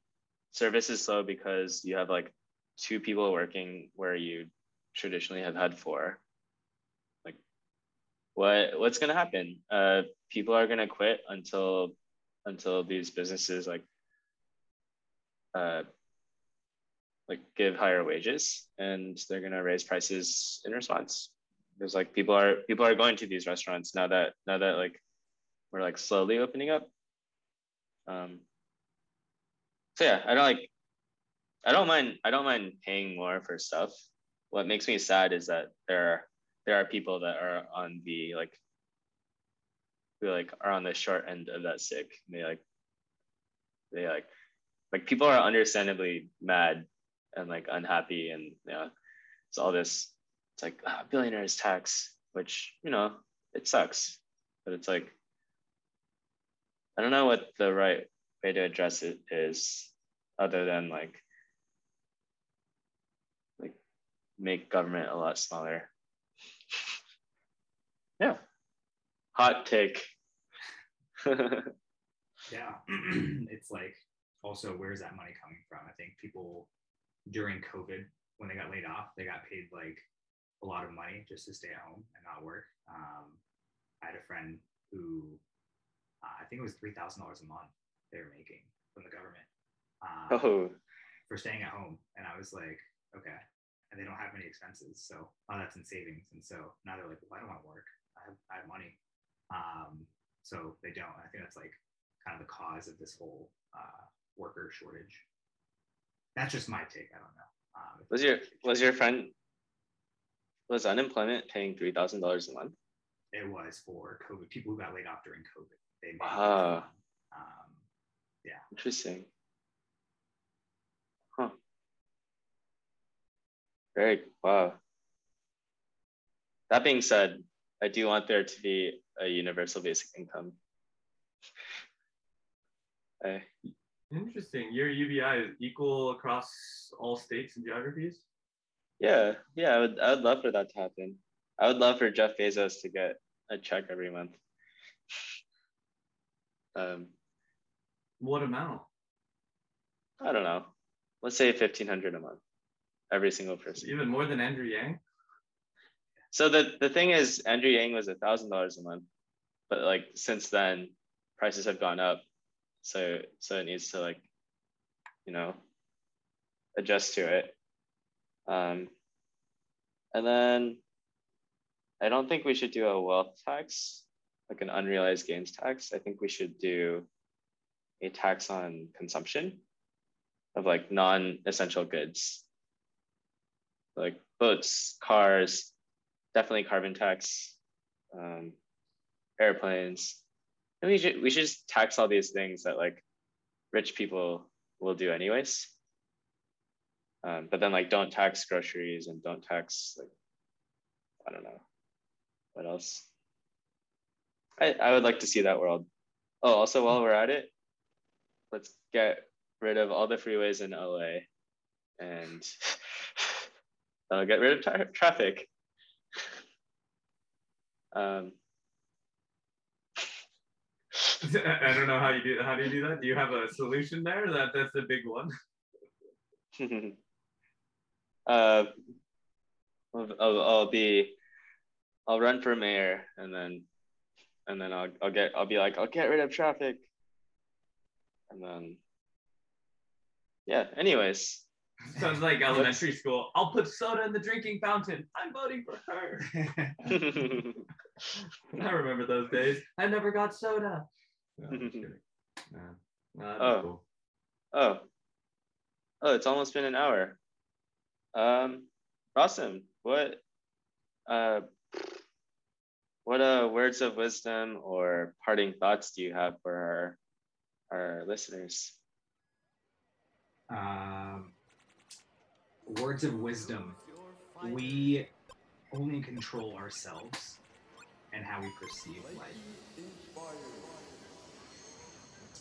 service is slow because you have like two people working where you traditionally have had four. Like what what's gonna happen? Uh, people are gonna quit until until these businesses like uh, like give higher wages and they're gonna raise prices in response. Because like people are people are going to these restaurants now that now that like we're like slowly opening up. Um, so yeah, I don't like I don't mind I don't mind paying more for stuff. What makes me sad is that there are there are people that are on the like who like are on the short end of that stick. They like they like like people are understandably mad and like unhappy and know it's all this it's like ah, billionaires tax which you know it sucks but it's like i don't know what the right way to address it is other than like like make government a lot smaller. Yeah. Hot take. Yeah. It's like also where's that money coming from? I think people during covid when they got laid off they got paid like a lot of money just to stay at home and not work. Um, i had a friend who uh, i think it was $3000 a month they were making from the government um, oh for staying at home and i was like okay and they don't have any expenses so oh, that's in savings and so now they're like well, i don't want to work i have, I have money um, so they don't i think that's like kind of the cause of this whole uh, worker shortage. That's just my take. I don't know. Um, was your was your friend was unemployment paying three thousand dollars a month? It was for COVID people who got laid off during COVID. They made Ah, um, yeah. interesting. Huh. Very wow. That being said, I do want there to be a universal basic income. I, Interesting. Your UBI is equal across all states and geographies. yeah, yeah, I would I would love for that to happen. I would love for Jeff Bezos to get a check every month. Um, What amount? I don't know. Let's say fifteen hundred a month, every single person. Even more than Andrew Yang. So the the thing is, Andrew Yang was a thousand dollars a month, but like since then, prices have gone up, so so it needs to like, you know, adjust to it. Um, and then, I don't think we should do a wealth tax, like an unrealized gains tax. I think we should do a tax on consumption of like non-essential goods, like boats, cars, definitely carbon tax, um, airplanes. And we should we should just tax all these things that like rich people will do anyways. Um, but then like don't tax groceries and don't tax like I don't know what else. I, I would like to see that world. Oh, also while we're at it, let's get rid of all the freeways in LA and uh, get rid of tra- traffic. Um, I don't know how you do. How do you do that? Do you have a solution there? That that's a big one. uh, I'll, I'll, I'll be, I'll run for mayor and then, and then I'll, I'll get, I'll be like, I'll get rid of traffic. And then, yeah, anyways. Sounds like elementary school. I'll put soda in the drinking fountain. I'm voting for her. I remember those days. I never got soda. No, I'm just kidding. No, no, Oh. cool. oh, oh, it's almost been an hour. Um, awesome. What, uh, what uh, words of wisdom or parting thoughts do you have for our, our listeners? Um, words of wisdom. We only control ourselves and how we perceive life.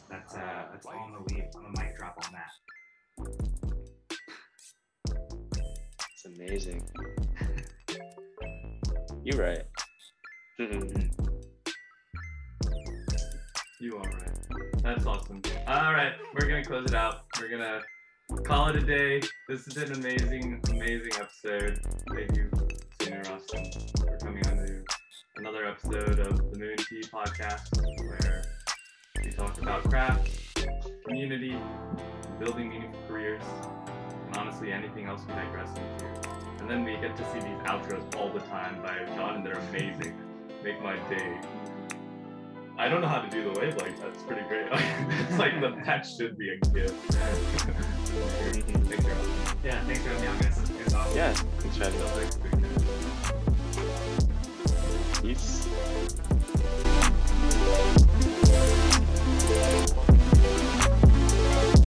That's uh, that's all I'm gonna leave. I'm a mic drop on that. It's amazing. You're right. Mm-hmm. You are right. That's awesome. All right, we're gonna close it out. We're gonna call it a day. This been an amazing, amazing episode. Thank you, Senior Austin, for coming on to another episode of the Moon Tea podcast where we talk about craft, community, building meaningful careers, and honestly anything else we digress into. And then we get to see these outros all the time by John, and they're amazing make my day. I don't know how to do the wave like that's pretty great. it's like the patch should be a gift. Yeah, thanks for having me on, guys. Awesome. Yeah, thanks for having me. Peace.